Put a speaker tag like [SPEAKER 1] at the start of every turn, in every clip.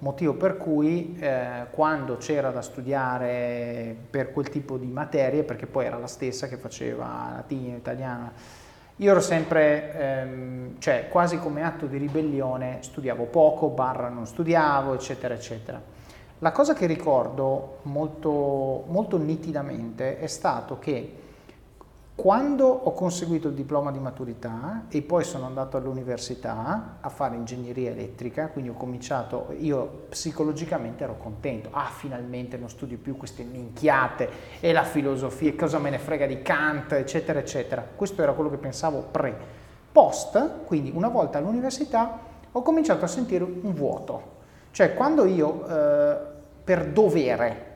[SPEAKER 1] motivo per cui eh, quando c'era da studiare per quel tipo di materie, perché poi era la stessa che faceva latino, italiano, io ero sempre, ehm, cioè quasi come atto di ribellione, studiavo poco, barra non studiavo, eccetera, eccetera. La cosa che ricordo molto, molto nitidamente è stato che quando ho conseguito il diploma di maturità e poi sono andato all'università a fare ingegneria elettrica, quindi ho cominciato, io psicologicamente ero contento, ah finalmente non studio più queste minchiate e la filosofia, cosa me ne frega di Kant, eccetera, eccetera. Questo era quello che pensavo pre. Post, quindi una volta all'università, ho cominciato a sentire un vuoto. Cioè quando io eh, per dovere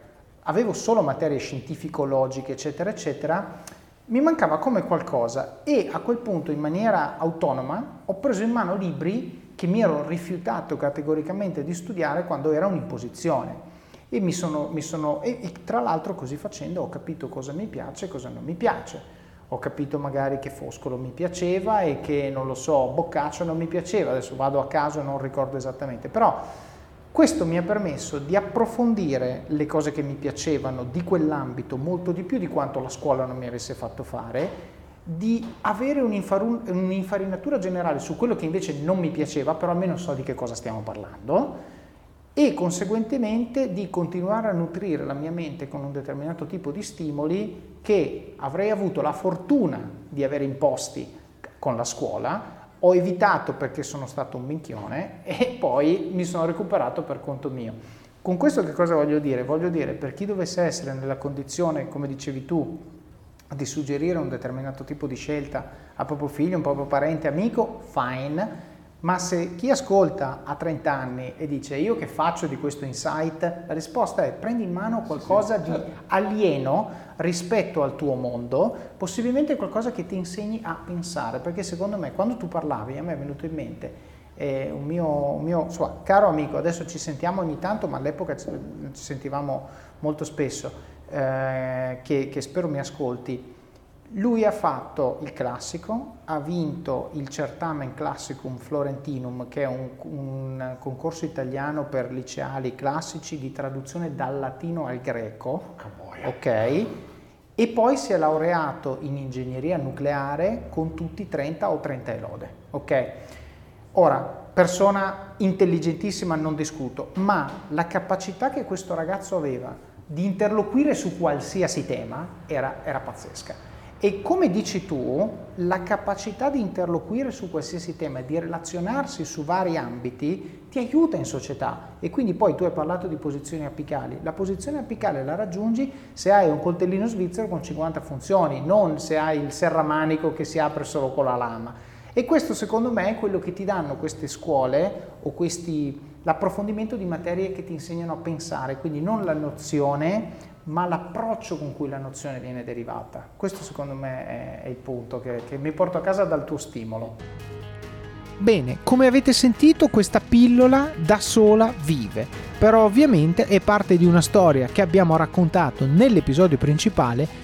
[SPEAKER 1] avevo solo materie scientifico-logiche, eccetera, eccetera, mi mancava come qualcosa e a quel punto in maniera autonoma ho preso in mano libri che mi ero rifiutato categoricamente di studiare quando era un'imposizione. E, mi sono, mi sono, e, e tra l'altro così facendo ho capito cosa mi piace e cosa non mi piace. Ho capito magari che Foscolo mi piaceva e che, non lo so, Boccaccio non mi piaceva, adesso vado a caso e non ricordo esattamente, però questo mi ha permesso di approfondire le cose che mi piacevano di quell'ambito molto di più di quanto la scuola non mi avesse fatto fare, di avere un'infarinatura generale su quello che invece non mi piaceva, però almeno so di che cosa stiamo parlando, e conseguentemente di continuare a nutrire la mia mente con un determinato tipo di stimoli che avrei avuto la fortuna di avere imposti con la scuola, ho evitato perché sono stato un minchione e poi mi sono recuperato per conto mio. Con questo che cosa voglio dire? Voglio dire, per chi dovesse essere nella condizione, come dicevi tu, di suggerire un determinato tipo di scelta a proprio figlio, un proprio parente, amico, fine, ma se chi ascolta ha 30 anni e dice io che faccio di questo insight, la risposta è prendi in mano qualcosa di alieno rispetto al tuo mondo, possibilmente qualcosa che ti insegni a pensare, perché secondo me quando tu parlavi a me è venuto in mente eh, un mio, un mio so, caro amico, adesso ci sentiamo ogni tanto, ma all'epoca ci, ci sentivamo molto spesso, eh, che, che spero mi ascolti, lui ha fatto il classico, ha vinto il Certamen Classicum Florentinum, che è un, un, concorso italiano per liceali classici di traduzione dal latino al greco. Ok. E poi si è laureato in ingegneria nucleare con tutti 30 o 30 elode. Ok. Ora, persona intelligentissima non discuto, ma la capacità che questo ragazzo aveva di interloquire su qualsiasi tema era, era pazzesca. E come dici tu, la capacità di interloquire su qualsiasi tema e di relazionarsi su vari ambiti ti aiuta in società. E quindi poi tu hai parlato di posizioni apicali. La posizione apicale la raggiungi se hai un coltellino svizzero con 50 funzioni, non se hai il serramanico che si apre solo con la lama. E questo secondo me è quello che ti danno queste scuole o questi, l'approfondimento di materie che ti insegnano a pensare, quindi non la nozione, ma l'approccio con cui la nozione viene derivata. Questo secondo me è, è il punto che, che mi porto a casa dal tuo stimolo.
[SPEAKER 2] Bene, come avete sentito questa pillola da sola vive, però ovviamente è parte di una storia che abbiamo raccontato nell'episodio principale